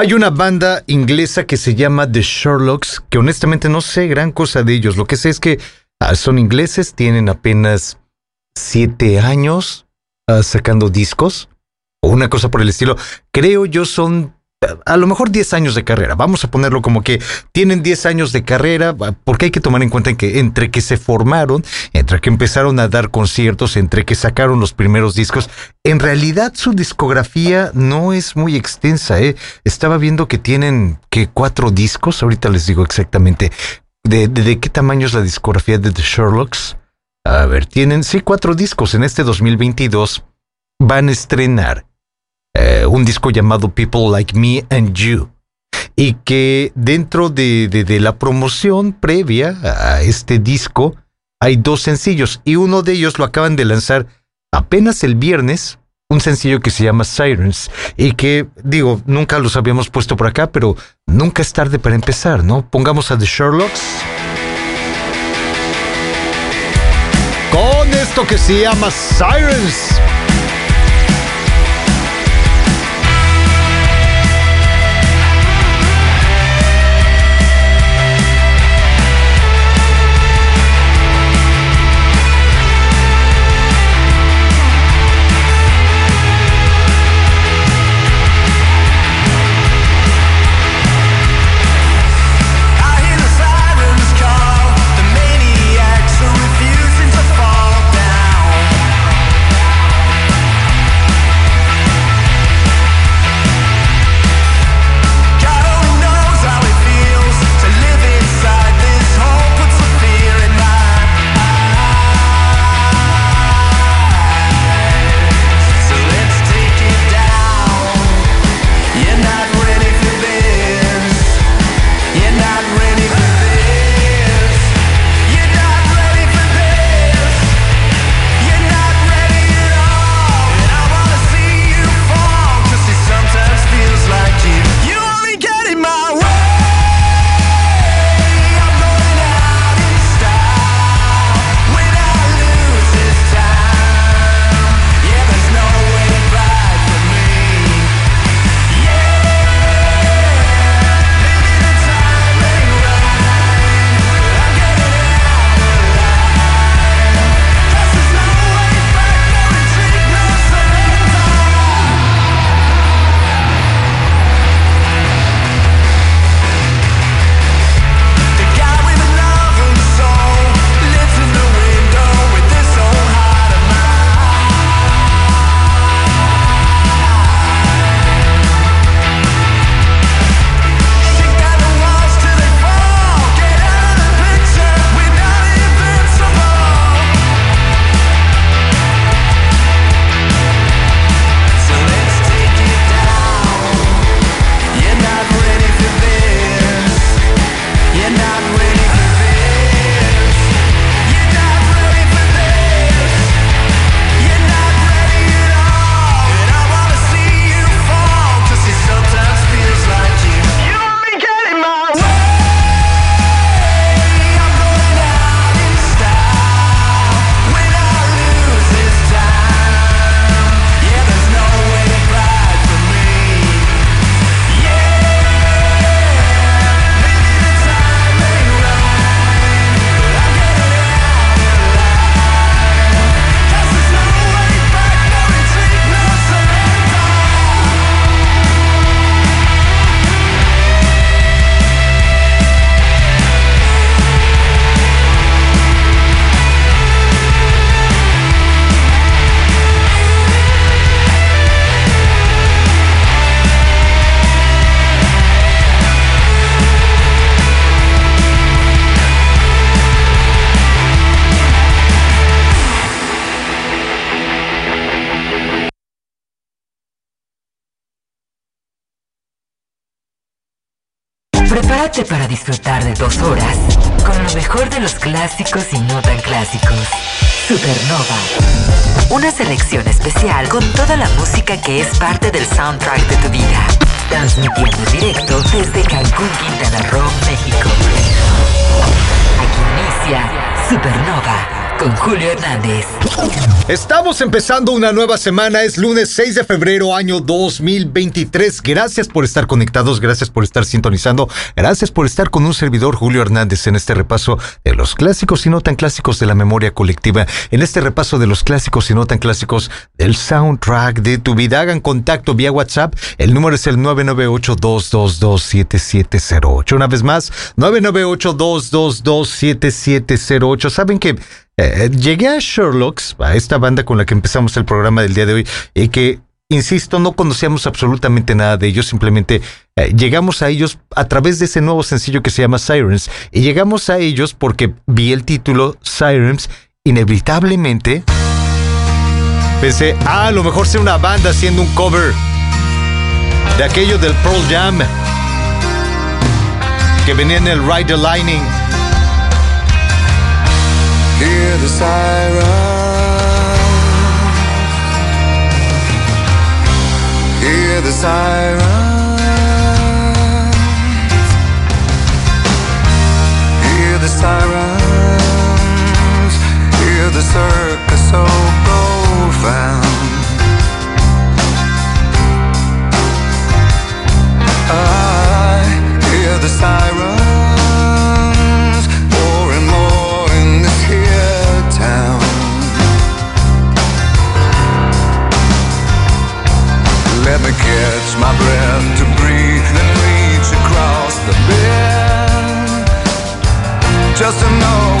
Hay una banda inglesa que se llama The Sherlocks, que honestamente no sé gran cosa de ellos. Lo que sé es que ah, son ingleses, tienen apenas siete años ah, sacando discos o una cosa por el estilo. Creo yo son a lo mejor 10 años de carrera. Vamos a ponerlo como que tienen 10 años de carrera, porque hay que tomar en cuenta que entre que se formaron, entre que empezaron a dar conciertos, entre que sacaron los primeros discos, en realidad su discografía no es muy extensa. ¿eh? Estaba viendo que tienen que cuatro discos, ahorita les digo exactamente de, de, qué tamaño es la discografía de The Sherlocks. A ver, tienen sí cuatro discos en este 2022. Van a estrenar eh, un disco llamado People Like Me and You. Y que dentro de, de, la promoción previa a este disco hay dos sencillos y uno de ellos lo acaban de lanzar apenas el viernes, un sencillo que se llama Sirens y que digo, nunca los habíamos puesto por acá, pero nunca es tarde para empezar, ¿no? Pongamos a The Sherlocks. Con esto que se llama Sirens. Para disfrutar de dos horas con lo mejor de los clásicos y no tan clásicos. Supernova. Una selección especial con toda la música que es parte del soundtrack de tu vida. Transmitiendo directo desde Cancún, Quintana Roo, México. Aquí inicia Supernova con Julio Hernández. Estamos empezando una nueva semana, es lunes 6 de febrero año 2023. Gracias por estar conectados, gracias por estar sintonizando, gracias por estar con un servidor Julio Hernández en este repaso de los clásicos y no tan clásicos de la memoria colectiva, en este repaso de los clásicos y no tan clásicos del soundtrack de tu vida. Hagan contacto vía WhatsApp, el número es el 998-222-7708. Una vez más, 998-222-7708. Saben que eh, llegué a Sherlock's, a esta banda con la que empezamos el programa del día de hoy, y que, insisto, no conocíamos absolutamente nada de ellos, simplemente eh, llegamos a ellos a través de ese nuevo sencillo que se llama Sirens, y llegamos a ellos porque vi el título Sirens, inevitablemente pensé, ah, a lo mejor sea una banda haciendo un cover de aquello del Pearl Jam que venía en el Ride the Lightning. Hear the sirens, hear the sirens, hear the sirens, hear the circus so profound. I hear the sirens Let me catch my breath to breathe and reach across the bed. Just to know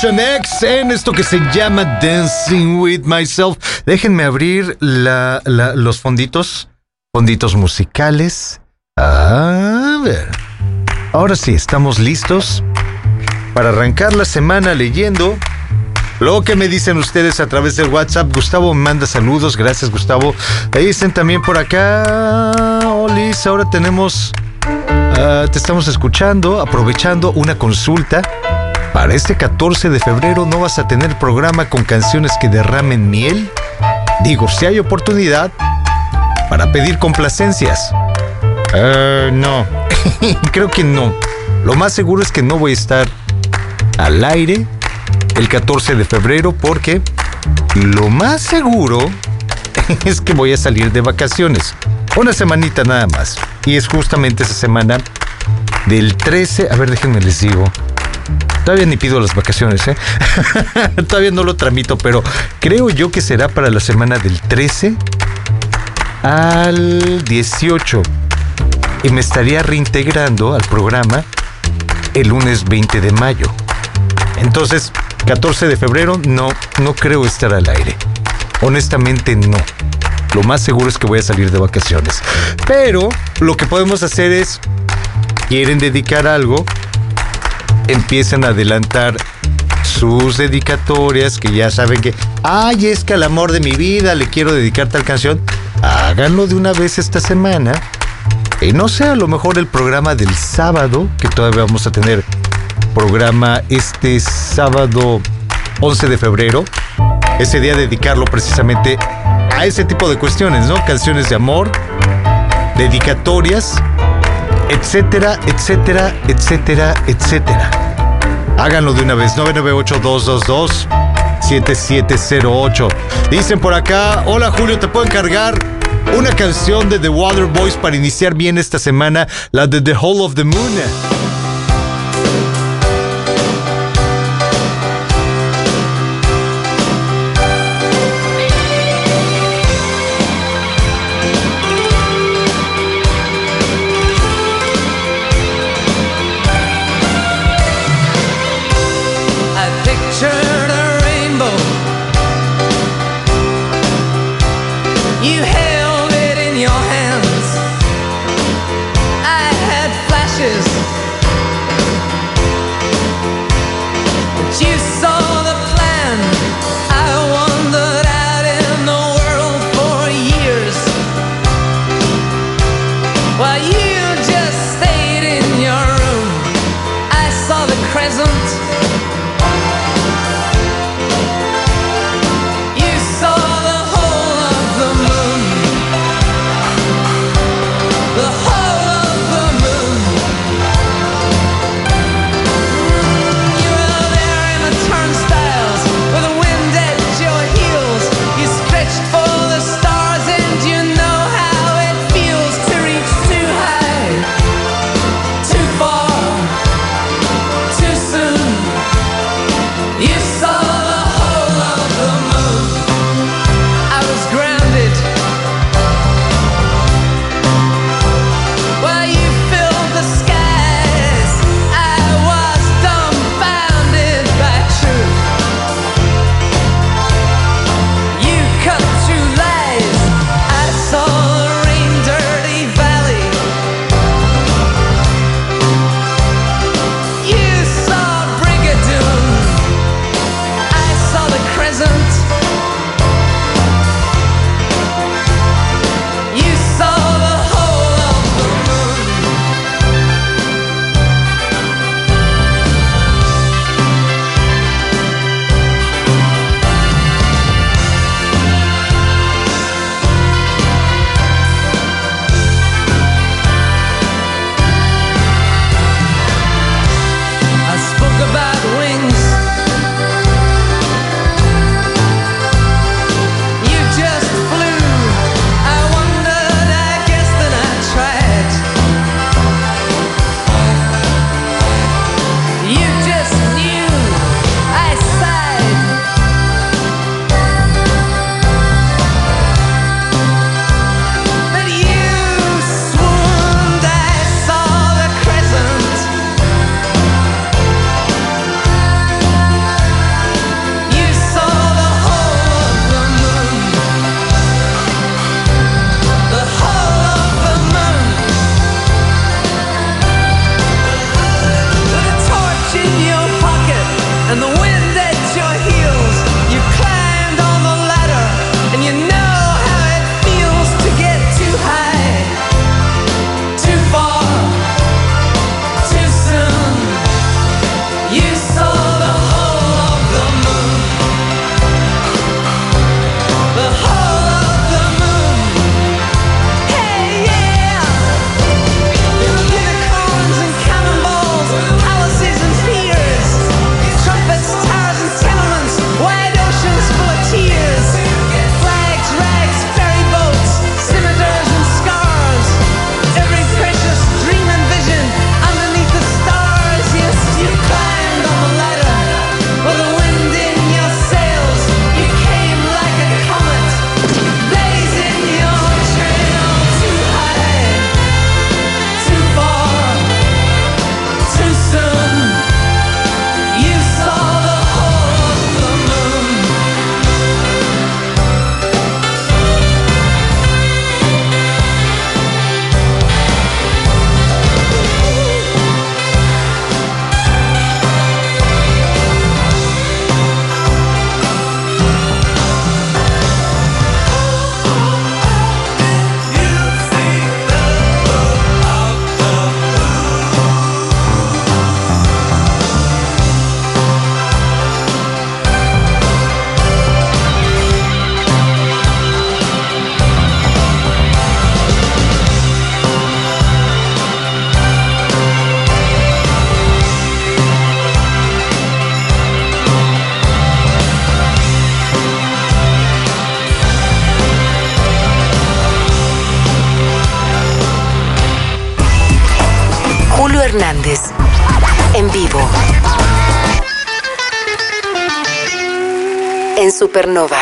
Generation X en esto que se llama Dancing with Myself. Déjenme abrir los fonditos, fonditos musicales. A ver. Ahora sí, estamos listos para arrancar la semana leyendo lo que me dicen ustedes a través del WhatsApp. Gustavo manda saludos. Gracias, Gustavo. Ahí dicen también por acá. Olis, ahora tenemos. Ah, te estamos escuchando, aprovechando una consulta para este 14 de febrero no vas a tener programa con canciones que derramen miel. Digo, si hay oportunidad para pedir complacencias. Uh, no, creo que no. Lo más seguro es que no voy a estar al aire el 14 de febrero porque lo más seguro es que voy a salir de vacaciones. Una semanita nada más. Y es justamente esa semana del 13, a ver, déjenme les digo, Todavía ni pido las vacaciones, ¿eh? Todavía no lo tramito, pero creo yo que será para la semana del 13 al 18. y me estaría reintegrando al programa el lunes 20 de mayo. Entonces, 14 de febrero no, no creo estar al aire. Honestamente no. Lo más seguro es que voy a salir de vacaciones. Pero lo que podemos hacer es, quieren dedicar algo, empiezan a adelantar sus dedicatorias, que ya saben que, ay, es que al amor de mi vida le quiero dedicar tal canción. Háganlo de una vez esta semana. Y no sé, a lo mejor el programa del sábado, que todavía vamos a tener programa este sábado 11 de febrero, ese día dedicarlo precisamente a ese tipo de cuestiones, ¿no? Canciones de amor, dedicatorias, etcétera, etcétera, etcétera, etcétera. Háganlo de una vez, 998-222-7708. Dicen por acá, hola Julio, ¿te puedo encargar una canción de The Water Boys para iniciar bien esta semana? La de The Hole of the Moon. Supernova.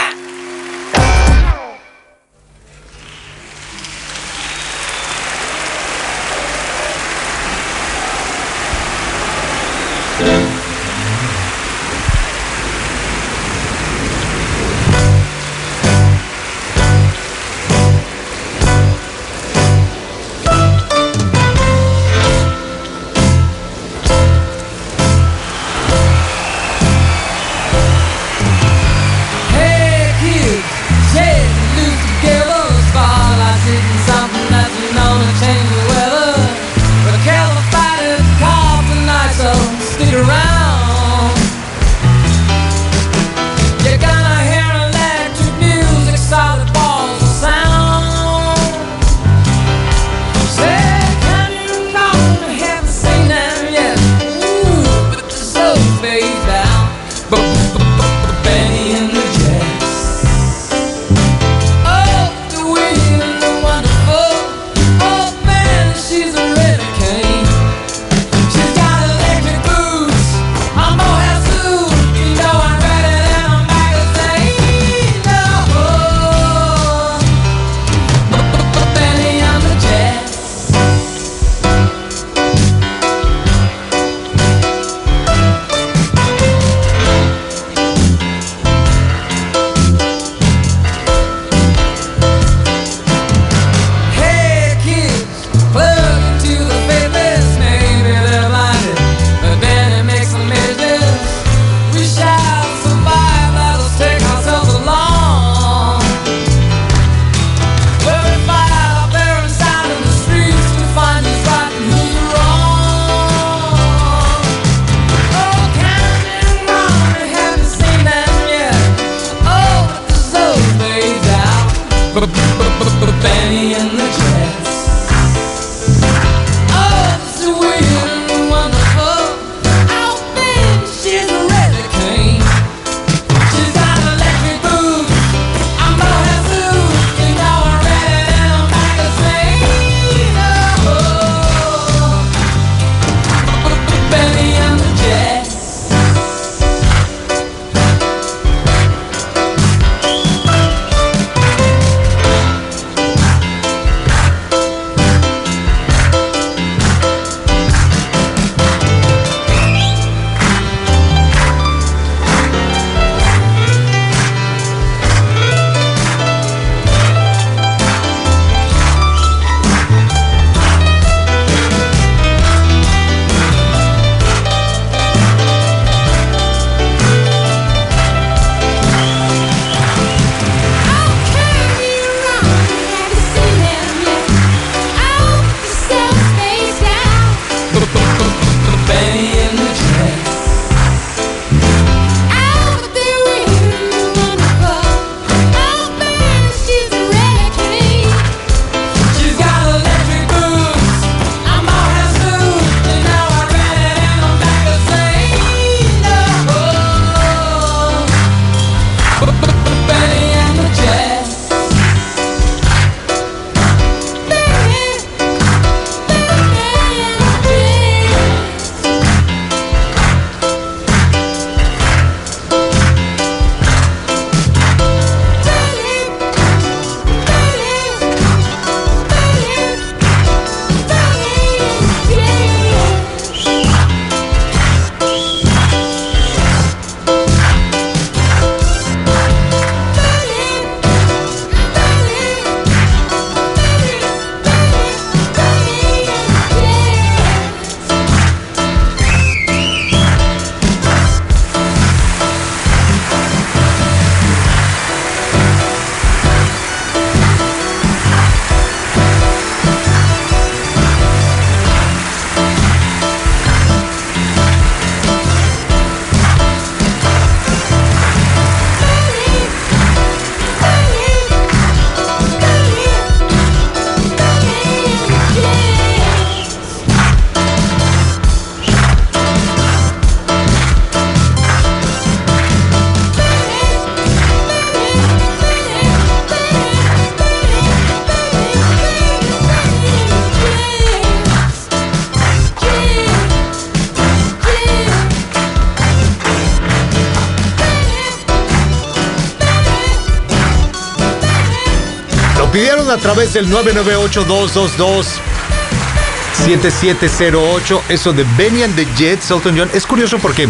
Pidieron a través del 998-222-7708. Eso de Benny and the Jets, Elton John. Es curioso porque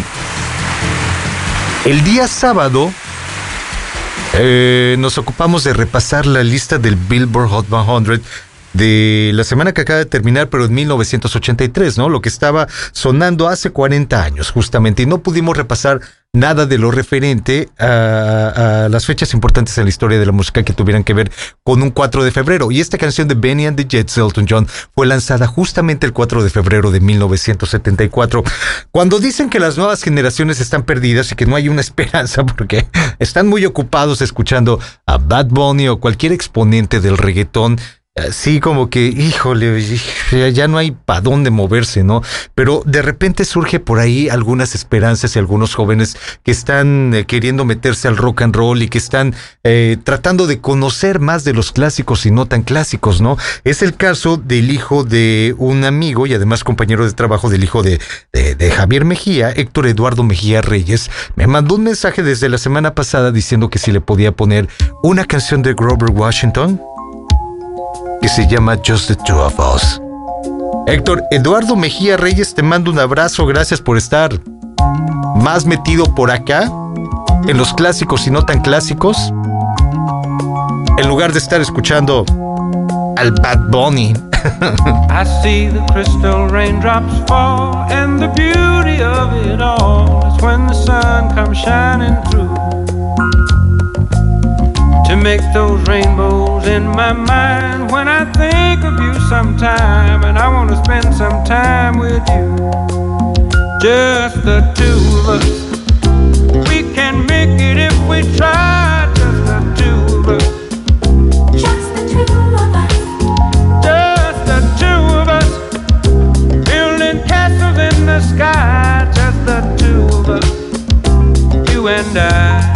el día sábado eh, nos ocupamos de repasar la lista del Billboard Hot 100 de la semana que acaba de terminar, pero en 1983, ¿no? Lo que estaba sonando hace 40 años, justamente, y no pudimos repasar nada de lo referente a, las fechas importantes en la historia de la música que tuvieran que ver con un 4 de febrero. Y esta canción de Benny and the Jets, Elton John, fue lanzada justamente el 4 de febrero de 1974. Cuando dicen que las nuevas generaciones están perdidas y que no hay una esperanza porque están muy ocupados escuchando a Bad Bunny o cualquier exponente del reggaetón, Sí, como que, híjole, ya no hay para dónde moverse, ¿no? Pero de repente surge por ahí algunas esperanzas y algunos jóvenes que están eh, queriendo meterse al rock and roll y que están eh, tratando de conocer más de los clásicos y no tan clásicos, ¿no? Es el caso del hijo de un amigo y además compañero de trabajo del hijo de, de Javier Mejía, Héctor Eduardo Mejía Reyes. Me mandó un mensaje desde la semana pasada diciendo que si le podía poner una canción de Grover Washington que se llama Just the Two of Us. Héctor, Eduardo Mejía Reyes, te mando un abrazo, gracias por estar más metido por acá, en los clásicos y no tan clásicos, en lugar de estar escuchando al Bad Bunny. I see the crystal raindrops fall, and the beauty of it all is when the sun comes shining through. To make those rainbows in my mind when I think of you sometime and I want to spend some time with you. Just the two of us. We can make it if we try. Just the two of us. Just the two of us. Just the two of us. Building castles in the sky. Just the two of us. You and I.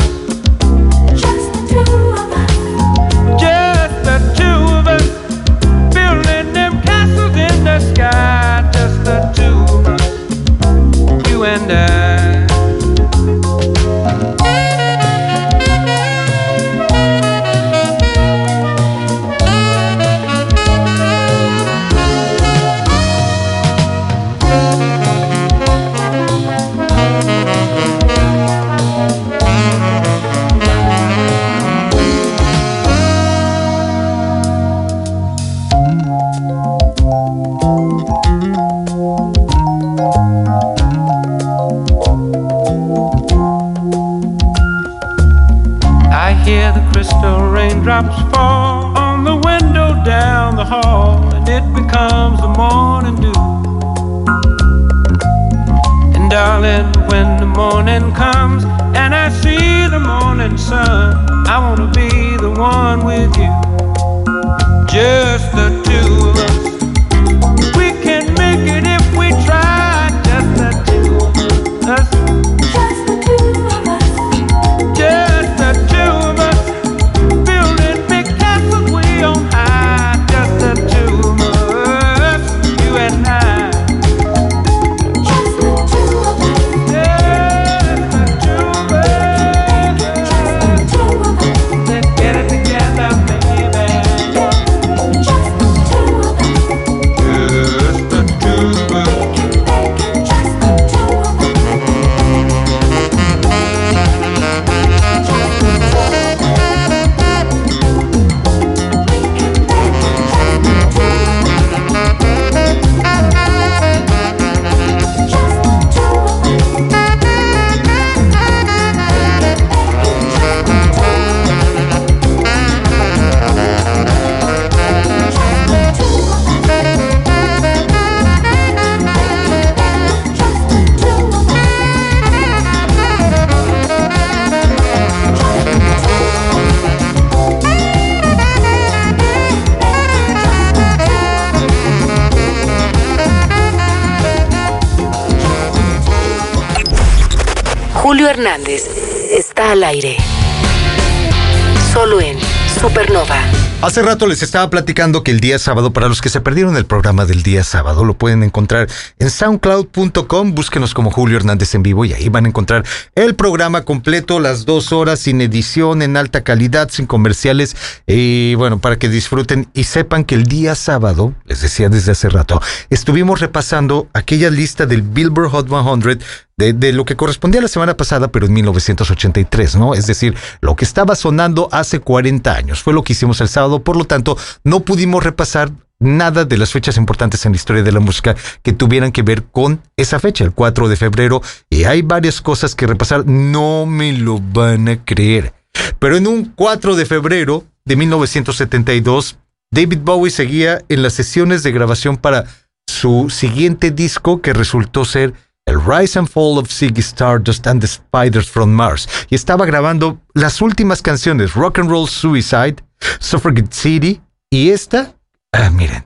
Hace rato les estaba platicando que el día sábado, para los que se perdieron el programa del día sábado, lo pueden encontrar en soundcloud.com, búsquenos como Julio Hernández en vivo y ahí van a encontrar el programa completo, las dos horas sin edición, en alta calidad, sin comerciales, y bueno, para que disfruten y sepan que el día sábado, les decía desde hace rato, estuvimos repasando aquella lista del Billboard Hot 100 de, de, lo que correspondía a la semana pasada, pero en 1983, ¿no? Es decir, que estaba sonando hace 40 años. Fue lo que hicimos el sábado, por lo tanto, no pudimos repasar nada de las fechas importantes en la historia de la música que tuvieran que ver con esa fecha, el 4 de febrero, y hay varias cosas que repasar, no me lo van a creer. Pero en un 4 de febrero de 1972, David Bowie seguía en las sesiones de grabación para su siguiente disco que resultó ser el Rise and Fall of Ziggy Stardust and the Spiders from Mars. Y estaba grabando las últimas canciones, Rock and Roll Suicide, Suffragette City y esta, ah, miren,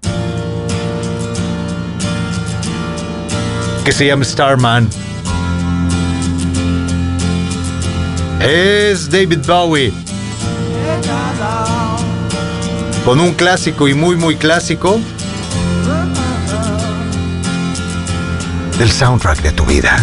que se llama Starman. Es David Bowie. Con un clásico y muy, muy clásico. Del soundtrack de tu vida.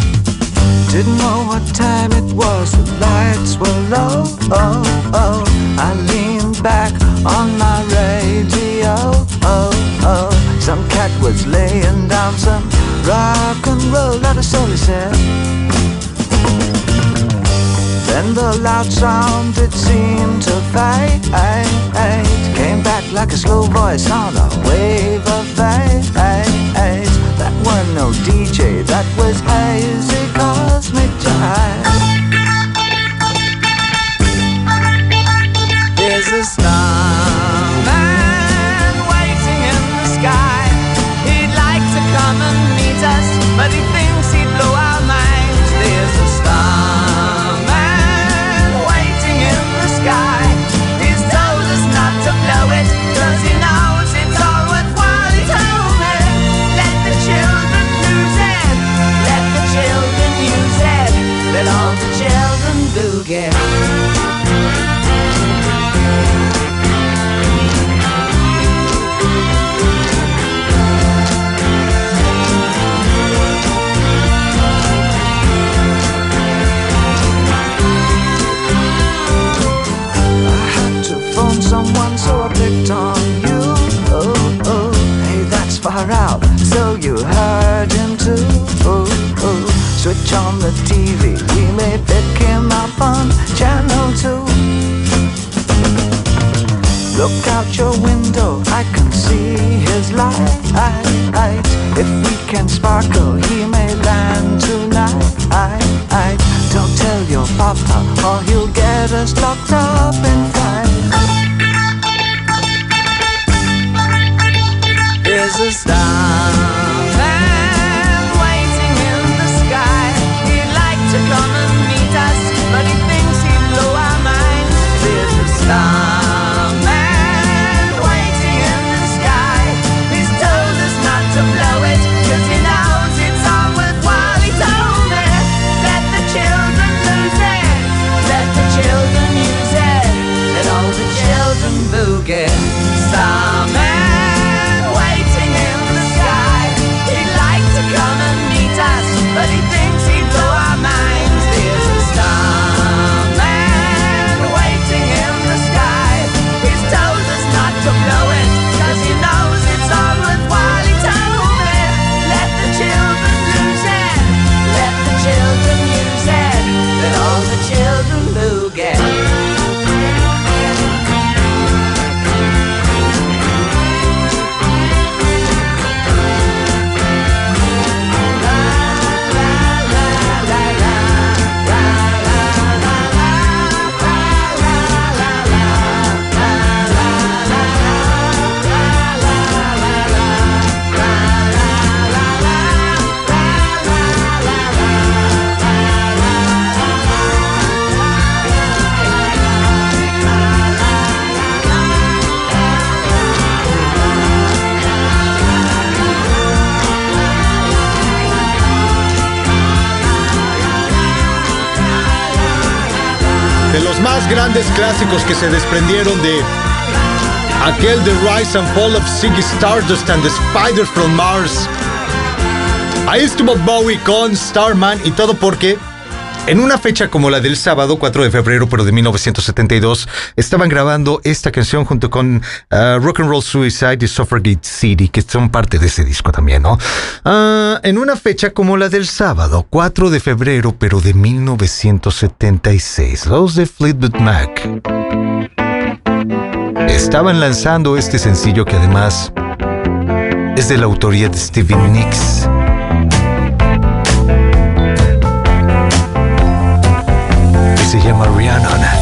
Didn't know what time it was, the lights were low. Oh, oh. I leaned back on my radio. Oh, oh. Some cat was laying down some rock and roll that soul said. Then the loud sound it seemed to fade Came back like a slow voice on a wave of fate That wasn't no DJ, that was hazy cosmic jive switch on the TV. We may pick him up on channel two. Look out your window, I can see his light. If we can sparkle, he may land tonight. Don't tell your papa, or he'll get us locked up in fight. There's a starman grandes clásicos que se desprendieron de aquel The Rise and Fall of Ziggy Stardust and the Spider from Mars. Ahí estuvo Bowie con Starman y todo porque en una fecha como la del sábado 4 de febrero, pero de 1972, estaban grabando esta canción junto con uh, Rock and Roll Suicide y Suffragette City, que son parte de ese disco también, ¿no? Ah, en una fecha como la del sábado 4 de febrero, pero de 1976, los de Fleetwood Mac estaban lanzando este sencillo que además es de la autoría de Stevie Nicks. Se llama Rhiannon.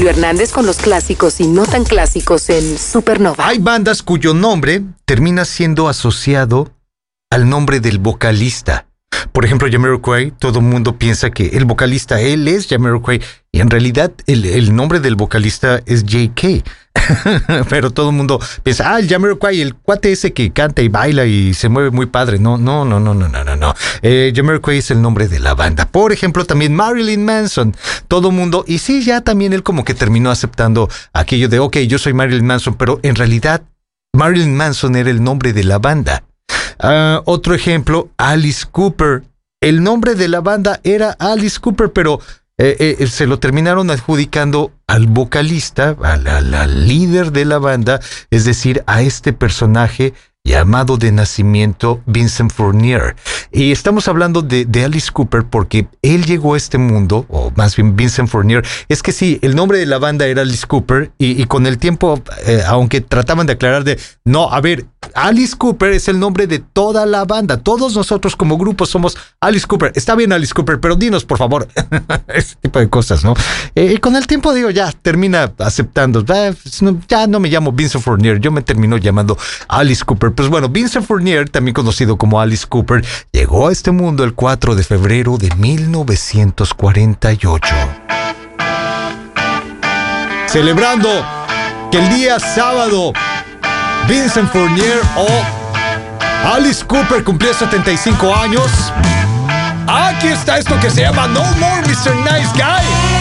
Julio Hernández con los clásicos y no tan clásicos en Supernova. Hay bandas cuyo nombre termina siendo asociado al nombre del vocalista. Por ejemplo, Jamiroquai, todo el mundo piensa que el vocalista, él es Jamiroquai, y en realidad el, nombre del vocalista es J.K. Pero todo el mundo piensa, ah, el Jamiroquai, el cuate ese que canta y baila y se mueve muy padre. No, no, no, no, no, no, no, no. Eh, es el nombre de la banda. Por ejemplo, también Marilyn Manson, todo mundo, y sí, ya también él como que terminó aceptando aquello de, ok, yo soy Marilyn Manson, pero en realidad Marilyn Manson era el nombre de la banda. Ah, otro ejemplo, Alice Cooper. El nombre de la banda era Alice Cooper, pero eh, eh, se lo terminaron adjudicando al vocalista, al, al- al líder de la banda, es decir, a este personaje llamado de nacimiento Vincent Fournier. Y estamos hablando de, Alice Cooper porque él llegó a este mundo, o más bien Vincent Fournier. Es que sí, el nombre de la banda era Alice Cooper y, con el tiempo, eh, aunque trataban de aclarar de, no, a ver, Alice Cooper es el nombre de toda la banda. Todos nosotros como grupo somos Alice Cooper. Está bien Alice Cooper, pero dinos por favor. Ese tipo de cosas, ¿no? Eh, y con el tiempo digo, ya, termina aceptando. "Ah, pues, ya no me llamo Vincent Fournier, yo me termino llamando Alice Cooper. Pues bueno, Vincent Fournier, también conocido como Alice Cooper, llegó a este mundo el 4 de febrero de 1948. Celebrando que el día sábado Vincent Fournier o Alice Cooper cumplió 75 años. Aquí está esto que se llama No More Mr. Nice Guy.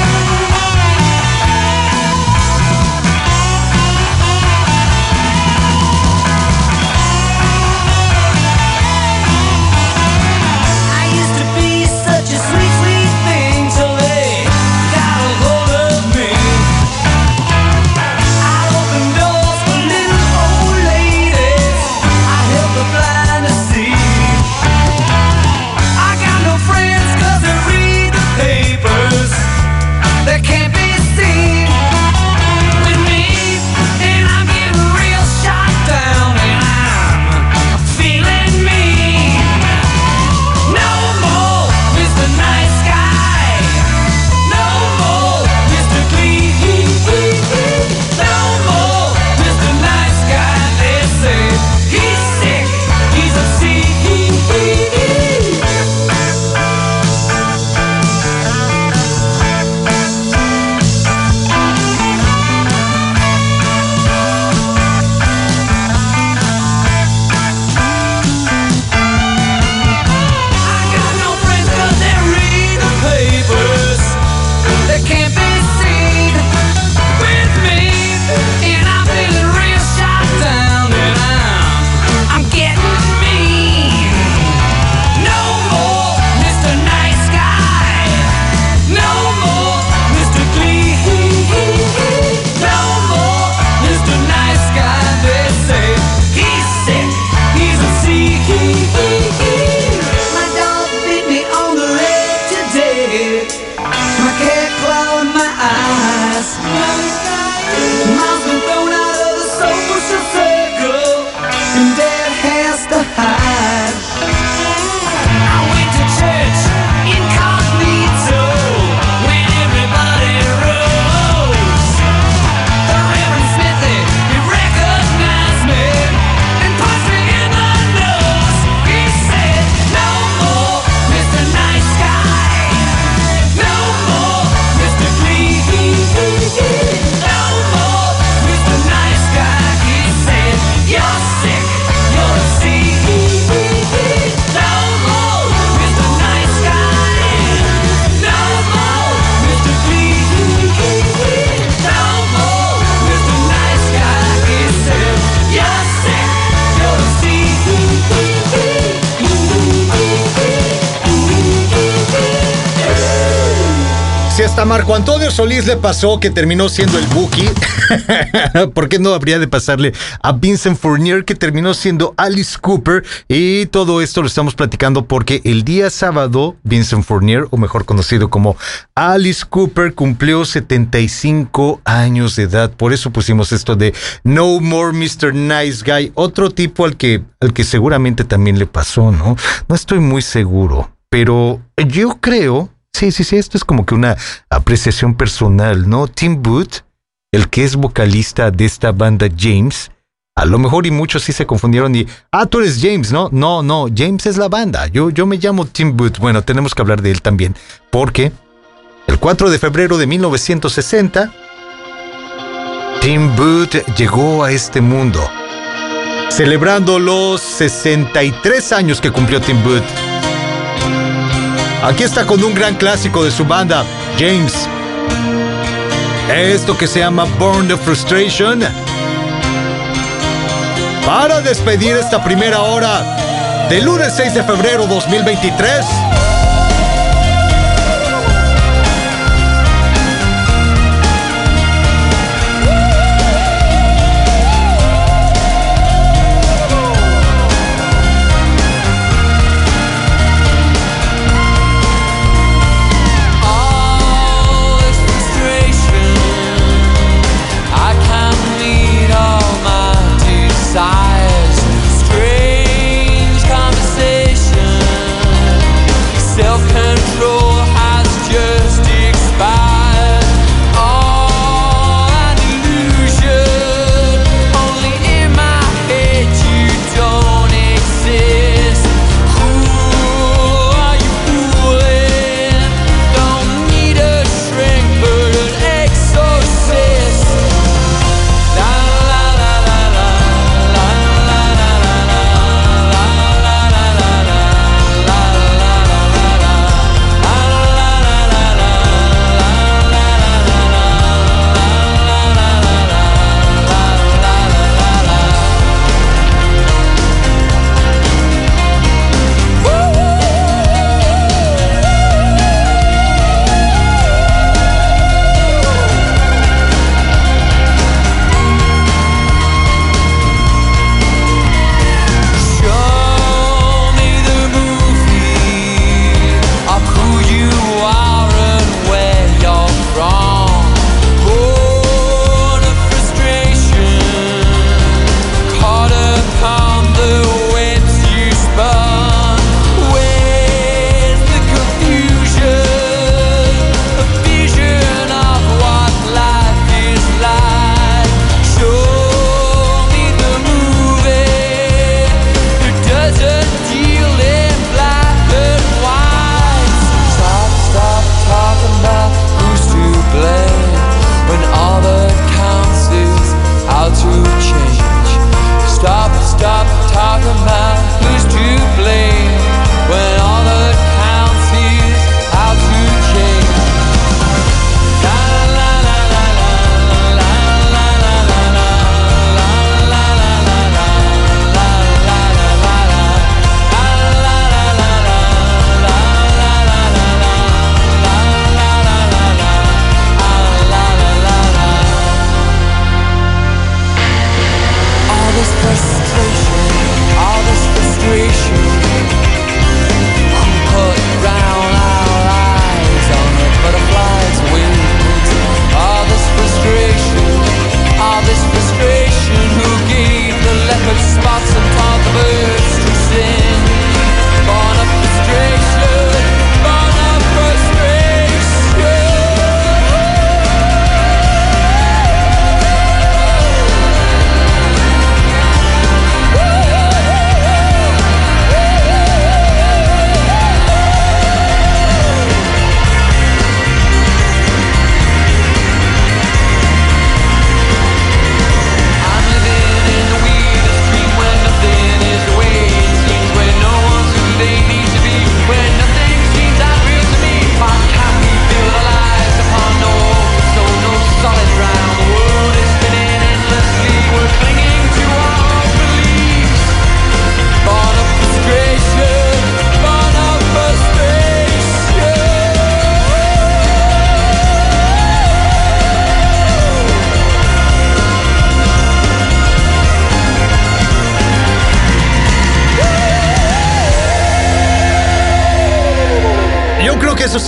Pasó que terminó siendo el Buki, ¿por qué no habría de pasarle a Vincent Fournier que terminó siendo Alice Cooper? Y todo esto lo estamos platicando porque el día sábado Vincent Fournier, o mejor conocido como Alice Cooper, cumplió 75 años de edad. Por eso pusimos esto de No More Mr. Nice Guy, otro tipo al que, al que seguramente también le pasó, ¿no? No estoy muy seguro, pero yo creo Sí, sí, sí, esto es como que una apreciación personal, ¿no? Tim Booth, el que es vocalista de esta banda James, A lo mejor y muchos sí se confundieron y, ah, tú eres James, ¿no? No, no, James es la banda. Yo, yo me llamo Tim Booth. Bueno, tenemos que hablar de él también, porque el 4 de febrero de 1960, Tim Booth llegó a este mundo, celebrando los 63 años que cumplió Tim Booth. Aquí está con un gran clásico de su banda, James. Esto que se llama Born the Frustration. Para despedir esta primera hora del lunes 6 de febrero 2023.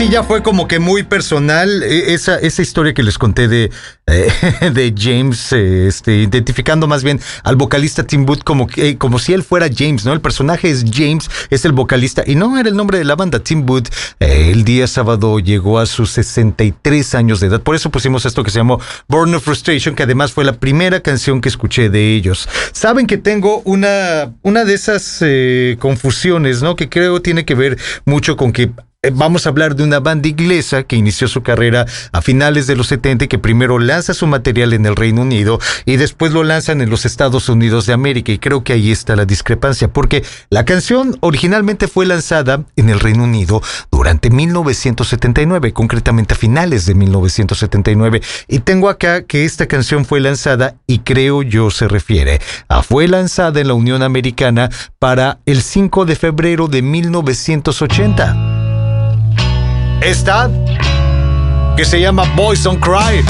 Sí ya fue como que muy personal. E- Esa, esa historia que les conté de, eh, de James, eh, este, identificando más bien al vocalista Tim Booth como, eh, como si él fuera James, ¿no? El personaje es James, es el vocalista, y no era el nombre de la banda. Tim Booth el día sábado llegó a sus 63 años de edad. Por eso pusimos esto que se llamó Born of Frustration, que además fue la primera canción que escuché de ellos. Saben que tengo una, una de esas confusiones, ¿no? Que creo tiene que ver mucho con que Vamos a hablar de una banda inglesa que inició su carrera a finales de los 70 y que primero lanza su material en el Reino Unido y después lo lanzan en los Estados Unidos de América y creo que ahí está la discrepancia porque la canción originalmente fue lanzada en el Reino Unido durante 1979, concretamente a finales de 1979 y tengo acá que esta canción fue lanzada y creo yo se refiere a fue lanzada en la Unión Americana para el 5 de febrero de 1980. Esta, que se llama Boys Don't Cry.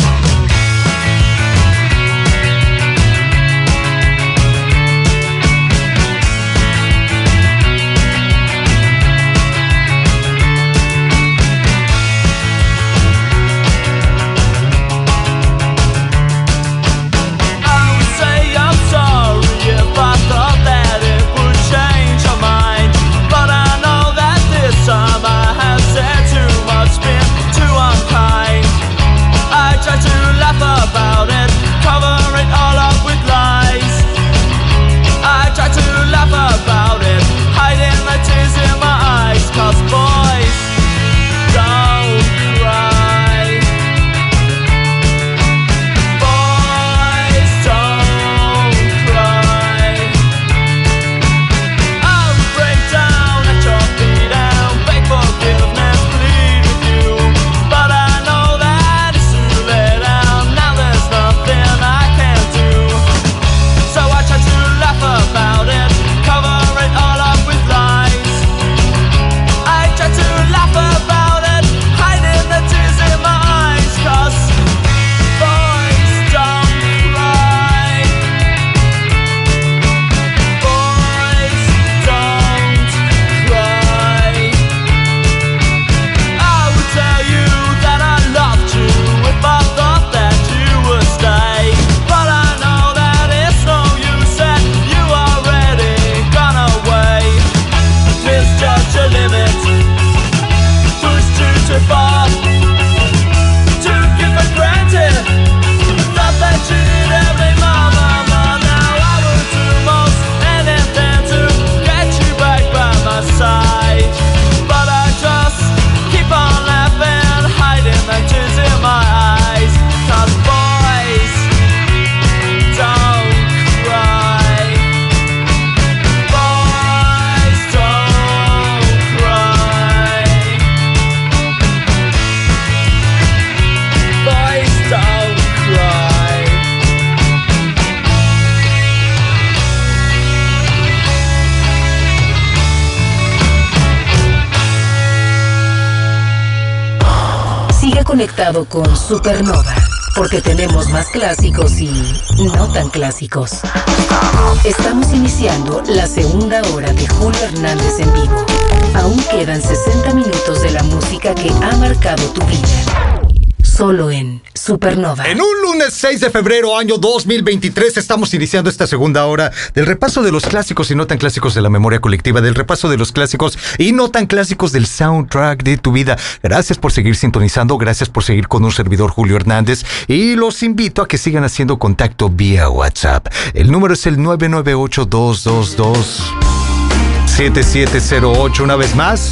Supernova, porque tenemos más clásicos y no tan clásicos. Estamos iniciando la segunda hora de Julio Hernández en vivo. Aún quedan 60 minutos de la música que ha marcado tu vida. Solo en Supernova. En un lunes 6 de febrero, año 2023, estamos iniciando esta segunda hora del repaso de los clásicos y no tan clásicos de la memoria colectiva, del repaso de los clásicos y no tan clásicos del soundtrack de tu vida. Gracias por seguir sintonizando, gracias por seguir con un servidor Julio Hernández y los invito a que sigan haciendo contacto vía WhatsApp. El número es el 998-222-7708. Una vez más.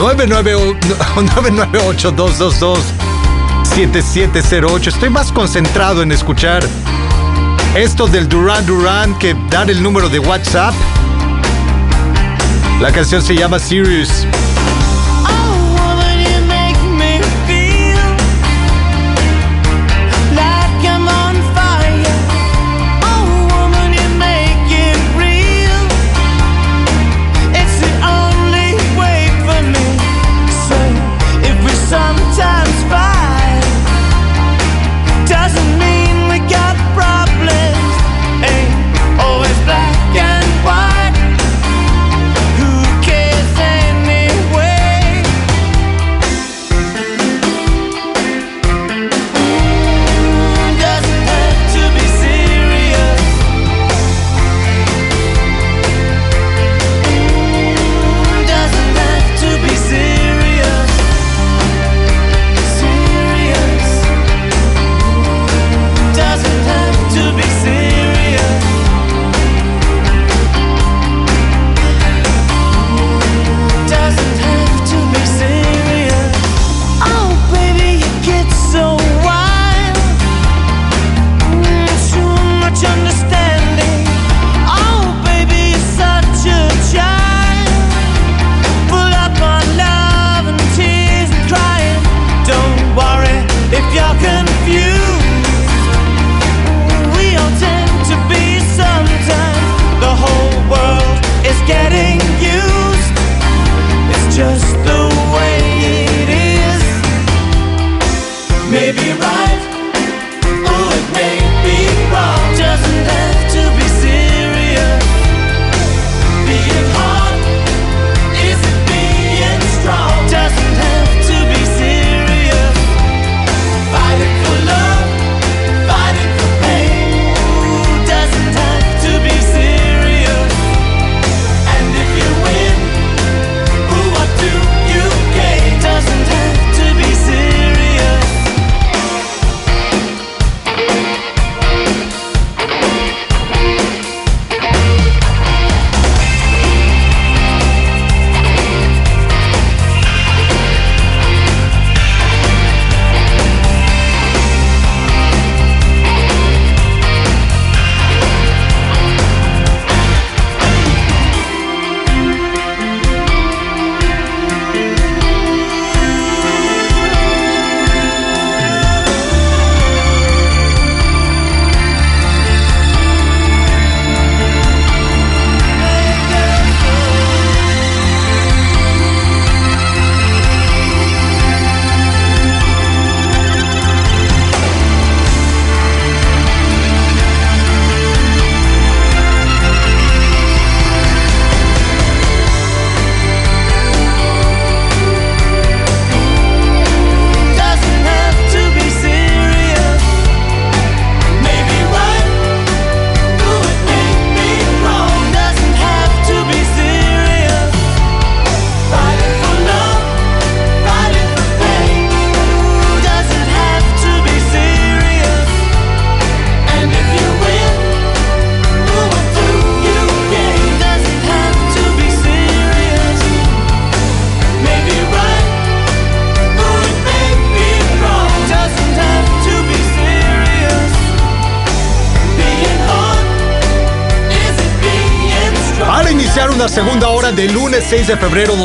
998-222-7708. Estoy más concentrado en escuchar esto del Duran Duran que dar el número de WhatsApp. La canción se llama Serious.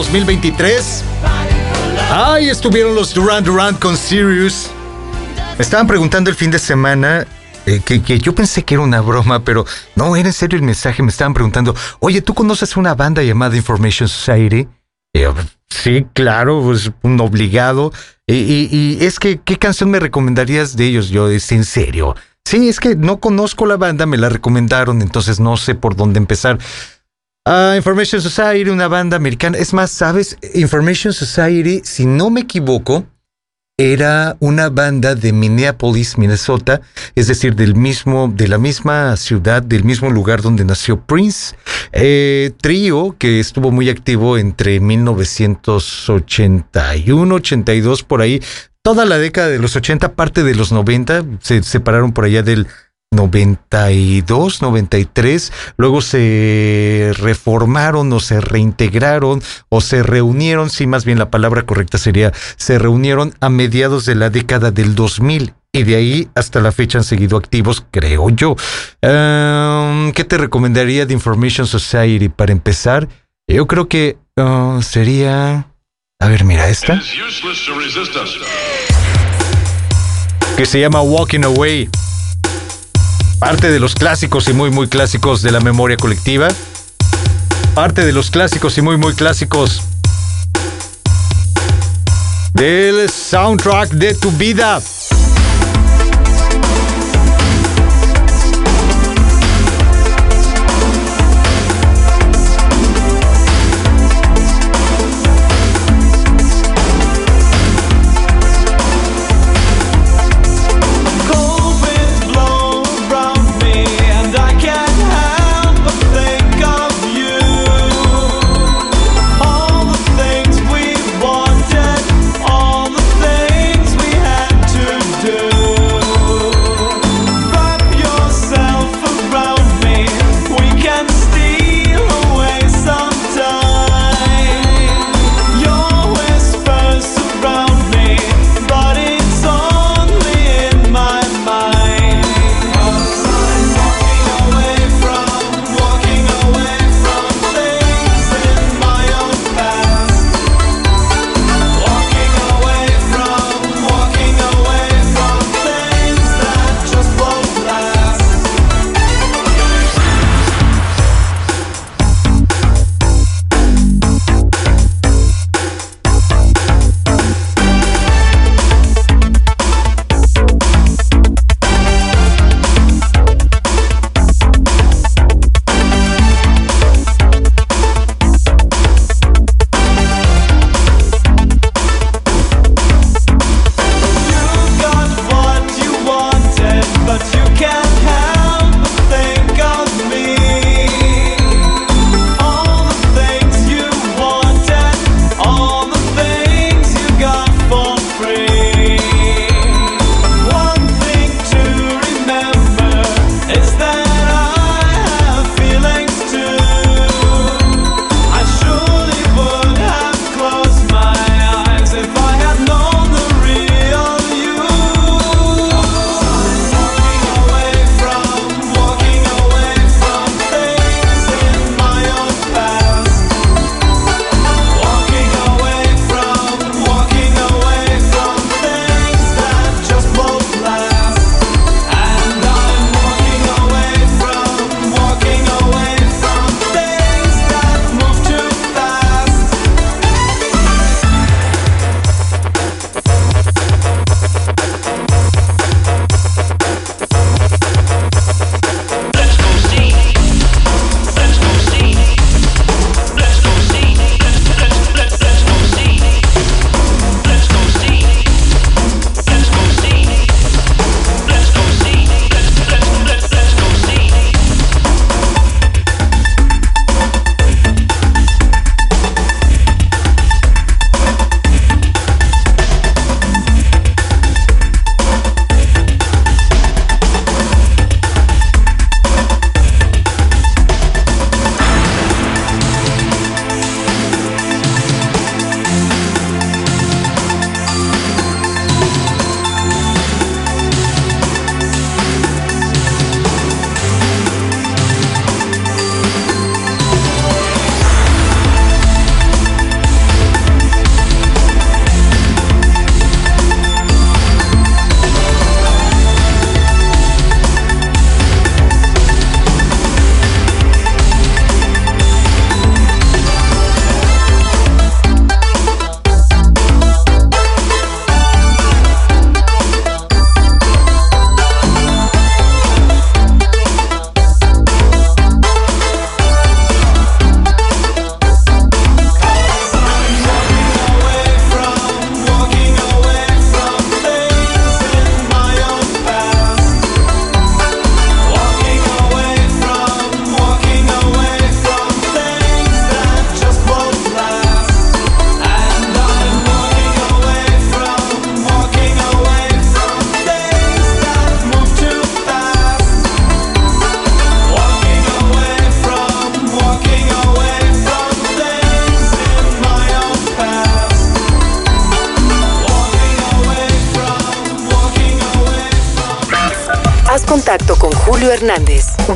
2023. Ahí estuvieron los Duran Duran con Sirius. Me estaban preguntando el fin de semana eh, que, que yo pensé que era una broma, pero no, era en serio el mensaje. Me estaban preguntando, oye, ¿tú conoces una banda llamada Information Society? Sí, claro, pues un obligado. Y, y- y es que, ¿qué canción me recomendarías de ellos? Yo, es en serio. Sí, es que no conozco la banda, me la recomendaron, entonces no sé por dónde empezar. Ah, Information Society, una banda americana. Es más, ¿sabes? Information Society, si no me equivoco, era una banda de Minneapolis, Minnesota, es decir, del mismo, de la misma ciudad, del mismo lugar donde nació Prince. Eh, trío que estuvo muy activo entre 1981, 82, por ahí. Toda la década de los 80, parte de los 90, se separaron por allá del 92, 93, luego se reformaron o se reintegraron o se reunieron, sí, más bien la palabra correcta sería, se reunieron a mediados de la década del 2000 y de ahí hasta la fecha han seguido activos, creo yo. Ehm, ¿Qué te recomendaría de Information Society para empezar? Yo creo que ah, sería... A ver, mira esta. Que se llama Walking Away parte de los clásicos y muy muy clásicos de la memoria colectiva, parte de los clásicos y muy muy clásicos del soundtrack de tu vida.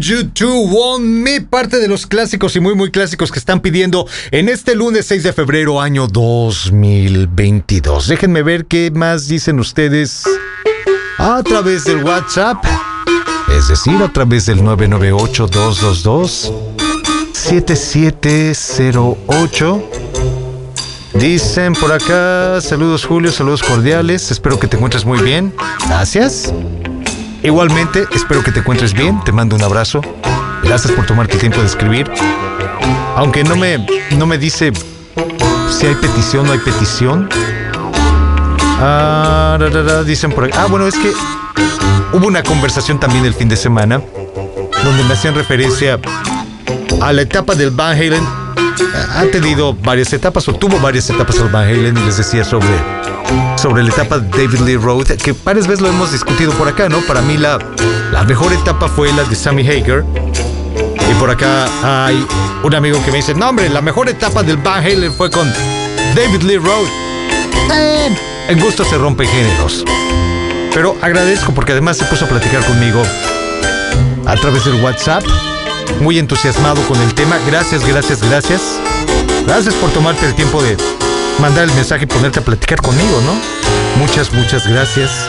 You to Want Me, parte de los clásicos y muy muy clásicos que están pidiendo en este lunes 6 de febrero año 2022. Déjenme ver qué más dicen ustedes a través del WhatsApp, es decir, a través del 998 222 7708. Dicen por acá, saludos Julio, saludos cordiales, espero que te encuentres muy bien. Gracias. Igualmente, espero que te encuentres bien, te mando un abrazo. Gracias por tomarte el tiempo de escribir. Aunque no me, no me dice si hay petición o no hay petición. Ah, dicen. Ah, bueno, es que hubo una conversación también el fin de semana donde me hacían referencia a la etapa del Van Halen. Ha tenido varias etapas o tuvo varias etapas el Van Halen y les decía sobre, sobre la etapa de David Lee Roth, que varias veces lo hemos discutido por acá, ¿no? Para mí la, la mejor etapa fue la de Sammy Hager. Y por acá hay un amigo que me dice, no hombre, la mejor etapa del Van Halen fue con David Lee Roth. Eh, en gusto se rompen géneros. Pero agradezco porque además se puso a platicar conmigo a través del WhatsApp. Muy entusiasmado con el tema. Gracias, gracias, gracias. Gracias por tomarte el tiempo de mandar el mensaje y ponerte a platicar conmigo, ¿no? Muchas, muchas gracias.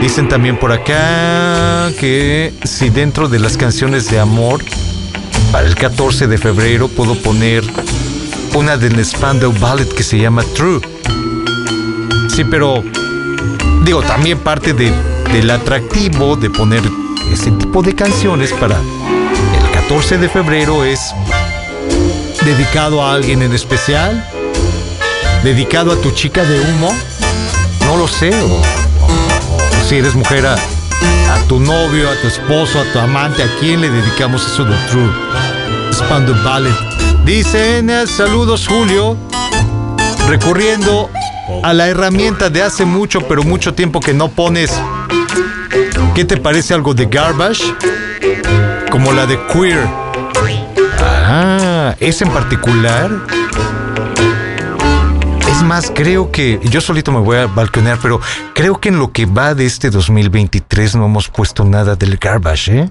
Dicen también por acá que si dentro de las canciones de amor, para el 14 de febrero puedo poner una del Spandau Ballet que se llama True. Sí, pero digo, también parte de- del atractivo de poner ese tipo de canciones para 14 de febrero es dedicado a alguien en especial, dedicado a tu chica de humo, no lo sé, o, si eres mujer a, tu novio, a tu esposo, a tu amante, ¿a quién le dedicamos eso de True? Spandau Ballet. Dicen, saludos Julio, recurriendo a la herramienta de hace mucho, pero mucho tiempo que no pones. ¿Qué te parece algo de Garbage? Como la de Queer. Ah, esa en particular. Es más, creo que yo solito me voy a balconear, pero creo que en lo que va de este 2023 no hemos puesto nada del Garbage, ¿eh?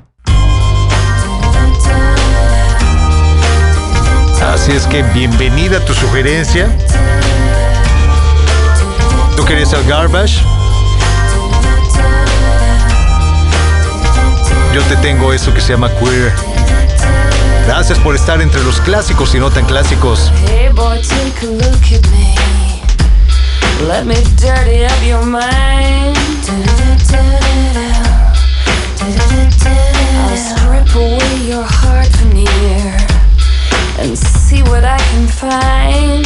Así es que bienvenida a tu sugerencia. ¿Tú querías el Garbage? Yo te tengo eso que se llama Queer. Gracias por estar entre los clásicos y no tan clásicos. Hey boy, take a look at me. Let me dirty up your mind. I'll strip away your heart veneer and see what I can find.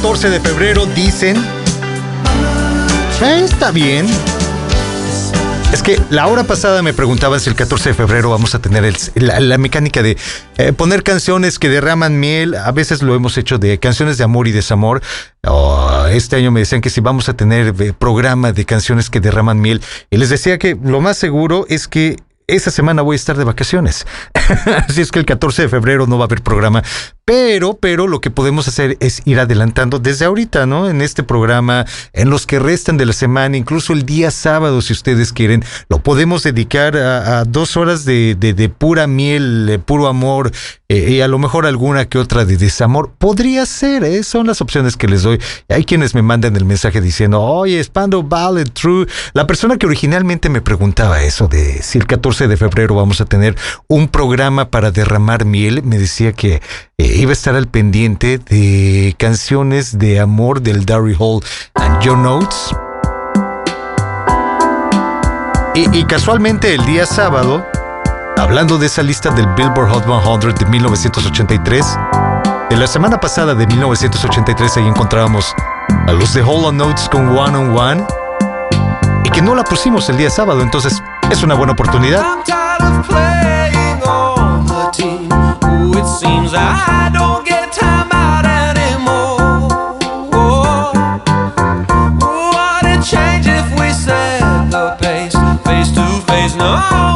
14 de febrero dicen. "Eh, está bien. Es que la hora pasada me preguntaban si el 14 de febrero vamos a tener la, la mecánica de eh, poner canciones que derraman miel. A veces lo hemos hecho de canciones de amor y desamor. Oh, este año me decían que si vamos a tener eh, programa de canciones que derraman miel. Y les decía que lo más seguro es que esa semana voy a estar de vacaciones. Así es que el 14 de febrero no va a haber programa. Pero, pero lo que podemos hacer es ir adelantando desde ahorita, ¿no? En este programa, en los que restan de la semana, incluso el día sábado, si ustedes quieren, lo podemos dedicar a, dos horas de, de- pura miel, de puro amor, eh, y a lo mejor alguna que otra de desamor. Podría ser, ¿eh? Son las opciones que les doy. Hay quienes me mandan el mensaje diciendo, oye, Spando Ballet True. La persona que originalmente me preguntaba eso de si el 14 de febrero vamos a tener un programa para derramar miel, me decía que eh, iba a estar al pendiente de canciones de amor del Darry Hall and John Oates. Y, casualmente el día sábado, hablando de esa lista del Billboard Hot 100 de 1983, de la semana pasada de 1983 ahí encontrábamos a los de Hall Notes con One on One y que no la pusimos el día sábado, entonces es una buena oportunidad. Team. Ooh, it seems I don't get time out anymore. Would it change if we set the pace face to face? No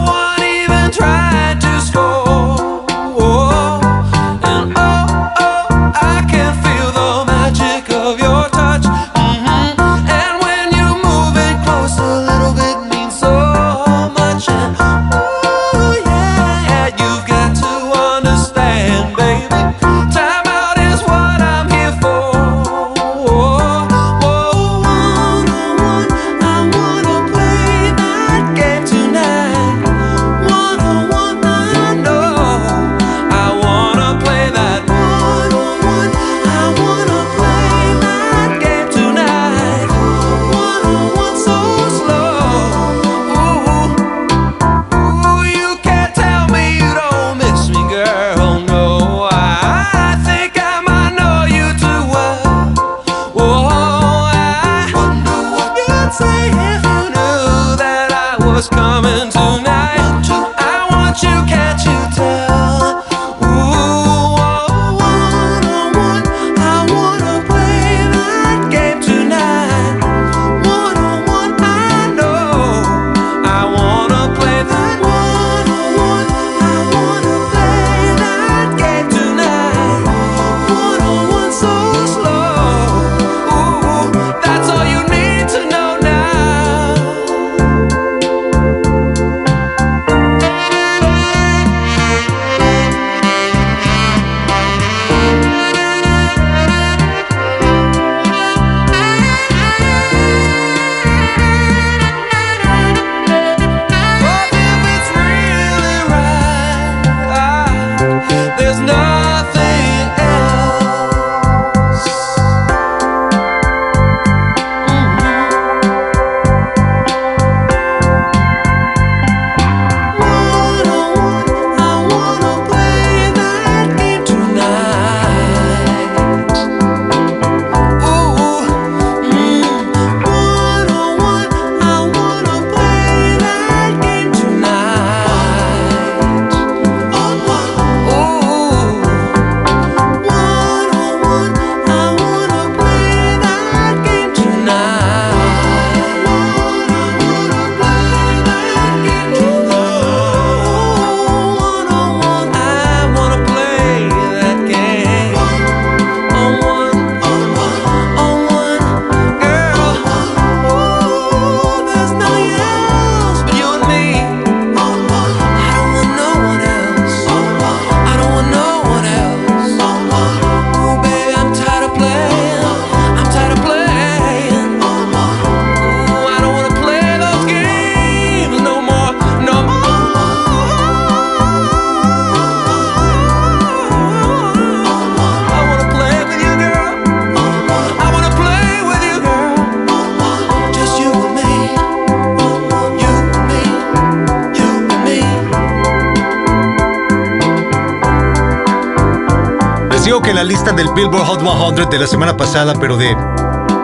la semana pasada, pero de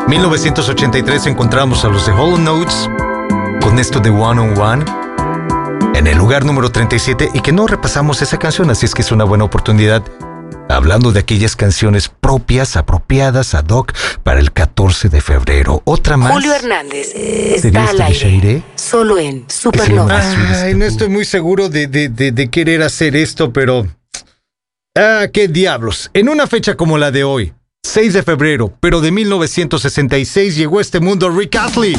1983 encontramos a los de Hollow Notes con esto de One on One en el lugar número 37 y que no repasamos esa canción, así es que es una buena oportunidad hablando de aquellas canciones propias, apropiadas ad hoc para el 14 de febrero. Otra más. Julio Hernández ¿Sería está al esta de aire. Solo en Supernova. Sweetest Ay, no estoy muy seguro de, de- de- de querer hacer esto, pero... Ah, qué diablos. En una fecha como la de hoy, 6 de febrero, pero de 1966, llegó a este mundo Rick Astley.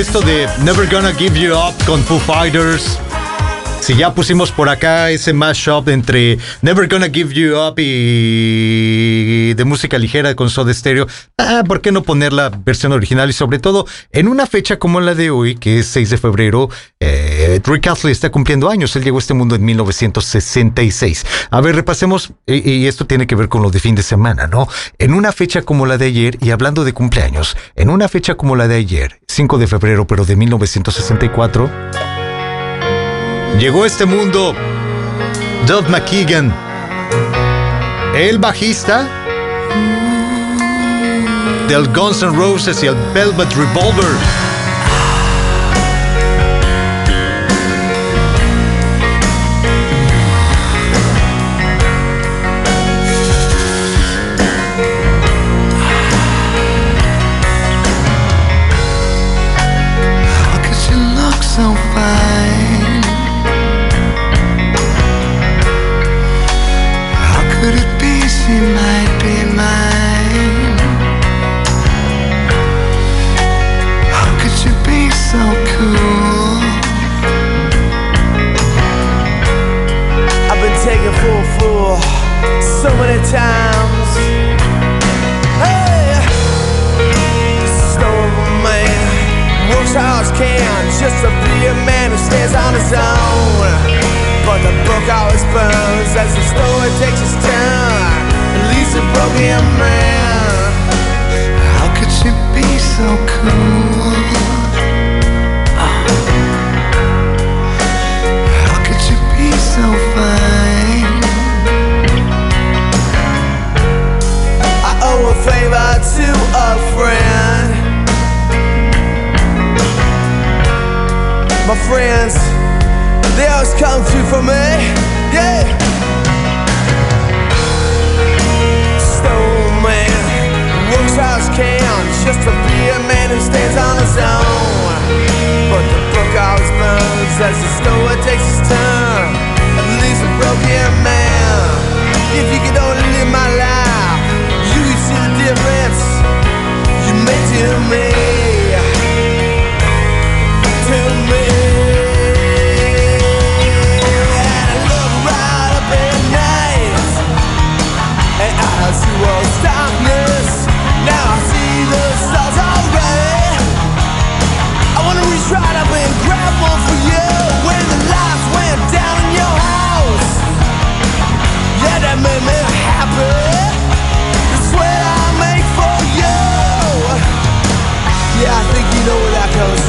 Esto de Never Gonna Give You Up con Foo Fighters, si ya pusimos por acá ese mashup entre Never Gonna Give You Up y de música ligera con Soda Stereo, ah, ¿por qué no poner la versión original? Y sobre todo, en una fecha como la de hoy, que es 6 de febrero, eh, Rick está cumpliendo años. Él llegó a este mundo en 1966. A ver, repasemos, y, y esto tiene que ver con lo de fin de semana, ¿no? En una fecha como la de ayer, y hablando de cumpleaños, en una fecha como la de ayer, 5 de febrero, pero de 1964, llegó a este mundo Duff McKagan, el bajista del Guns N' Roses y el Velvet Revolver. just to be a man who stands on his own. But the book always burns as the story takes its turn. At least a broken man. How could she be so cool? My friends, they always come through for me. Yeah. Stone man, works hard as can just to be a man who stands on his own. But the book always burns as the story takes its turn. At least a broken man. If you could only live my life, you could see the difference you made to me.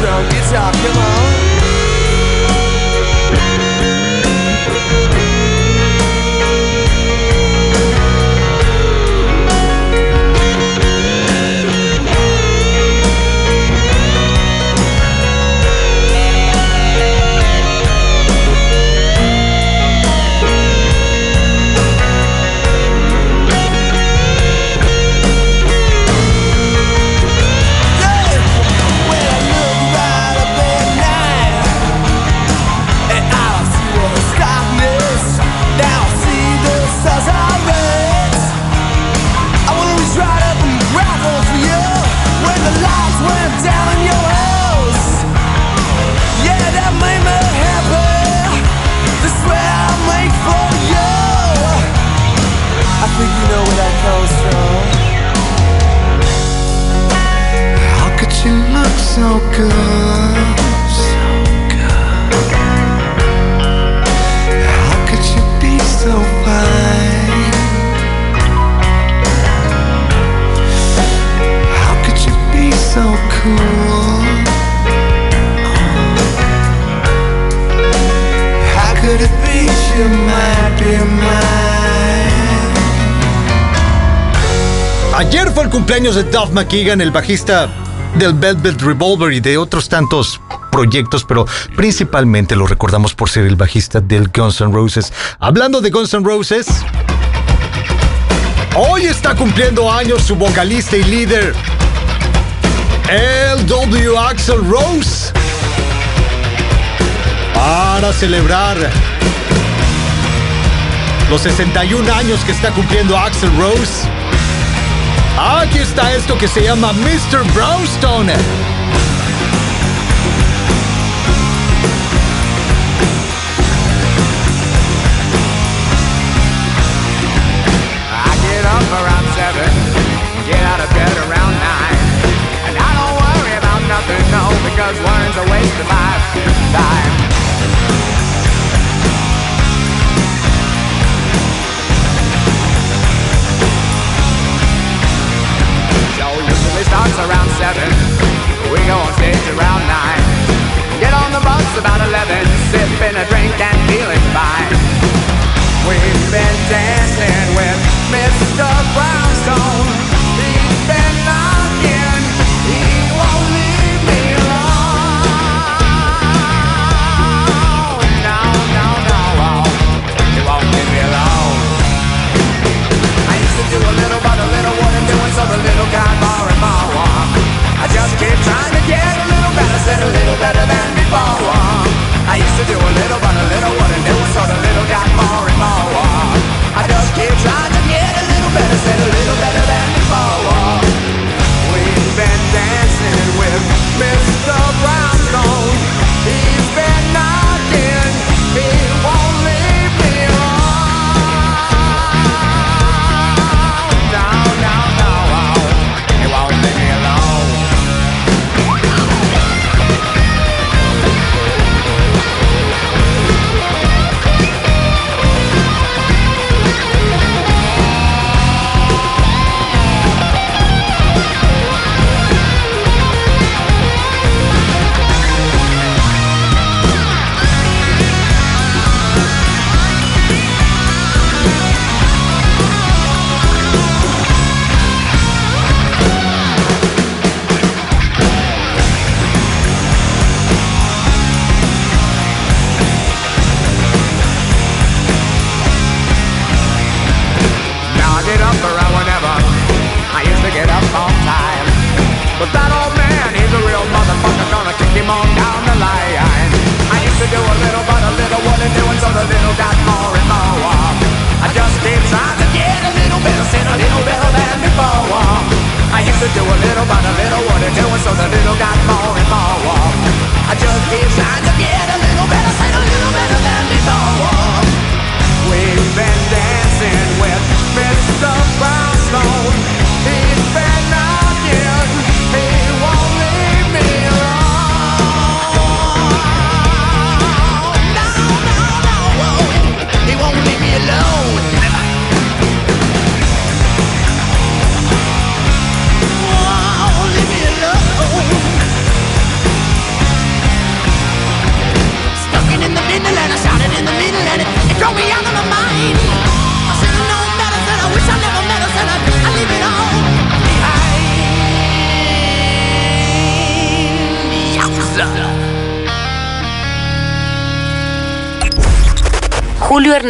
That comes from. Guitar, come on. Cumpleaños de Duff McKagan, el bajista del Velvet Revolver y de otros tantos proyectos, pero principalmente lo recordamos por ser el bajista del Guns N' Roses. Hablando de Guns N' Roses, hoy está cumpliendo años su vocalista y líder, L.W. Axel Rose. Para celebrar los 61 años que está cumpliendo Axel Rose. Aquí está esto que se llama Mr. Brownstone. I get up around seven, get starts around seven. We go on stage around nine. Get on the bus about eleven, sipping a drink and feeling fine. We've been dancing with Mr. Brownstone. He's been knocking. He won't leave me alone. No, no, no, oh. he won't leave me alone. I used to do a little, by the little, what I'm doing, so the little guy bar and bar. did a little better than before. I used to do a little but a little what I knew So the little got more and more. I just keep trying to get a little better Said a little better than before. We've been dancing with Mr. Brown.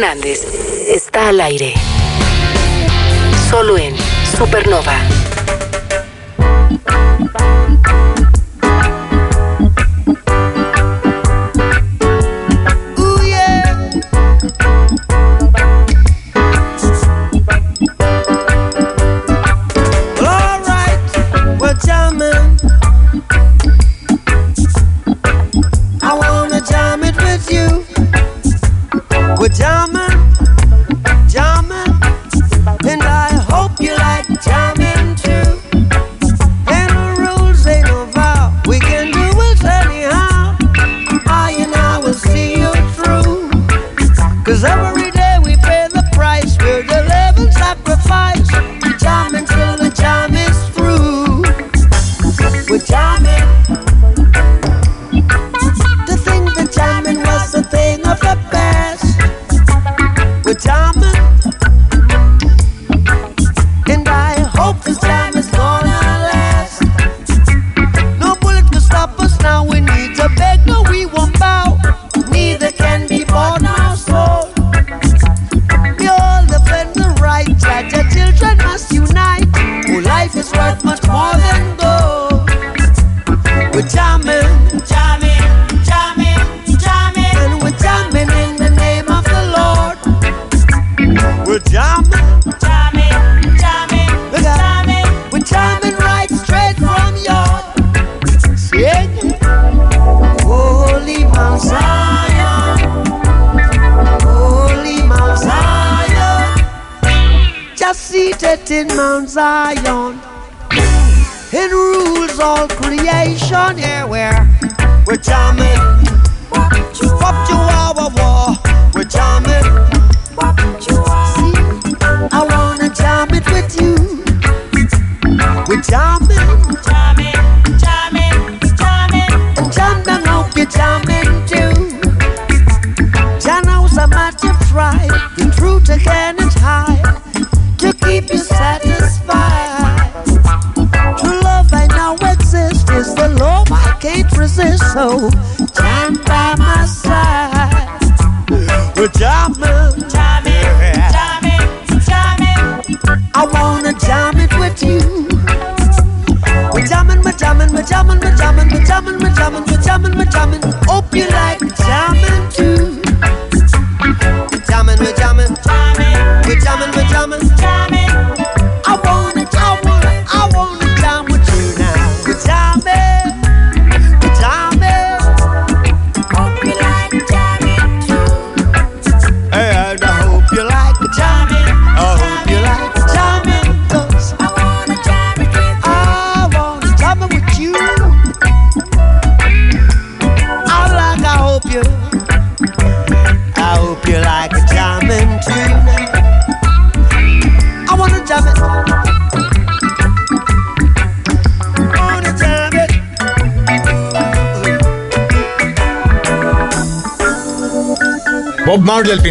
Hernández. Rajama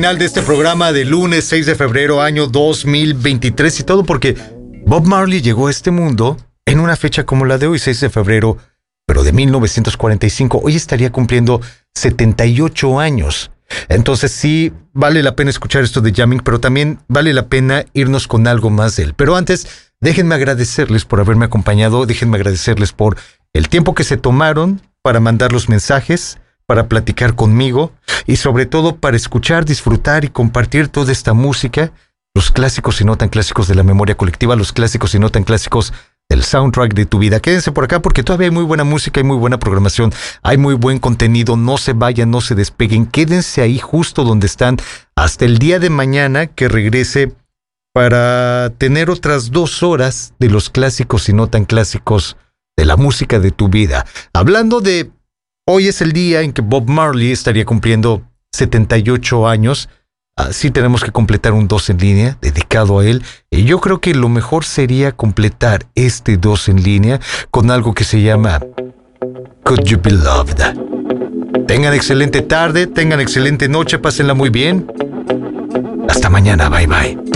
final de este programa de lunes 6 de febrero año 2023 y todo porque Bob Marley llegó a este mundo en una fecha como la de hoy, 6 de febrero, pero de 1945. Hoy estaría cumpliendo 78 años. Entonces sí, vale la pena escuchar esto de jamming, pero también vale la pena irnos con algo más de él. Pero antes, déjenme agradecerles por haberme acompañado, déjenme agradecerles por el tiempo que se tomaron para mandar los mensajes, para platicar conmigo y sobre todo para escuchar, disfrutar y compartir toda esta música, los clásicos y no tan clásicos de la memoria colectiva, los clásicos y no tan clásicos del soundtrack de tu vida. Quédense por acá porque todavía hay muy buena música, hay muy buena programación, hay muy buen contenido, no se vayan, no se despeguen, quédense ahí justo donde están hasta el día de mañana que regrese para tener otras dos horas de los clásicos y no tan clásicos de la música de tu vida. Hablando de hoy es el día en que Bob Marley estaría cumpliendo 78 años. Así tenemos que completar un 2 en línea dedicado a él. Y yo creo que lo mejor sería completar este 2 en línea con algo que se llama Could You Be Loved. Tengan excelente tarde, tengan excelente noche, pásenla muy bien. Hasta mañana, bye bye.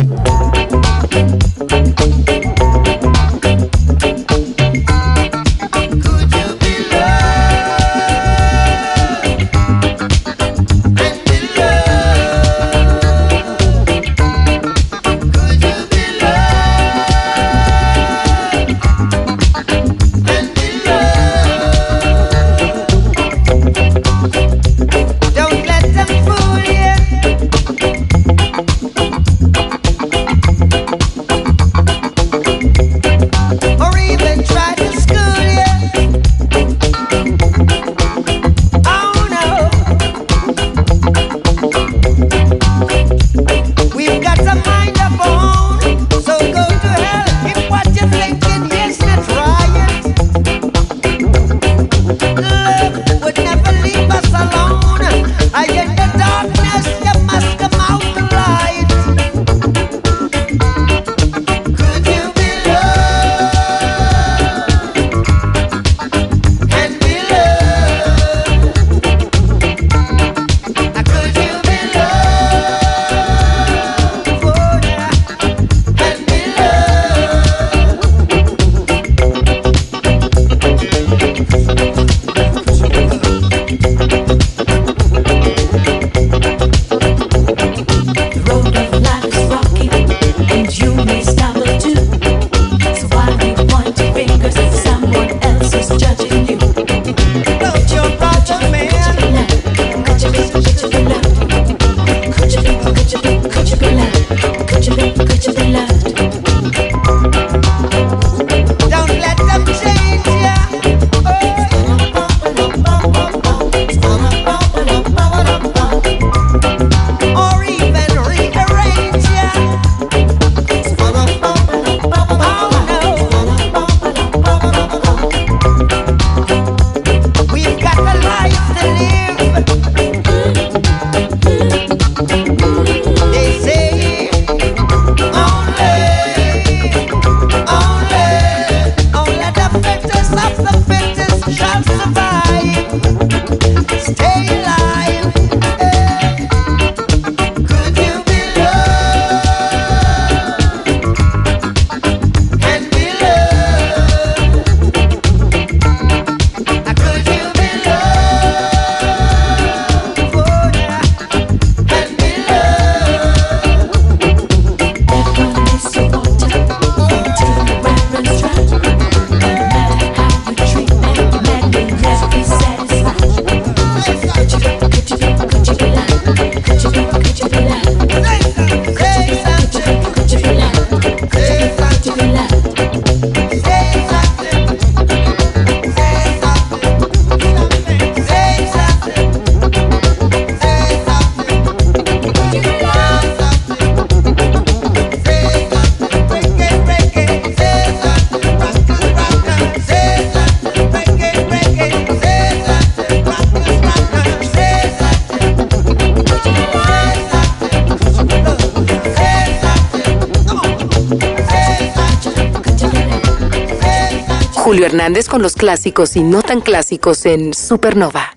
Clásicos y no tan clásicos en Supernova.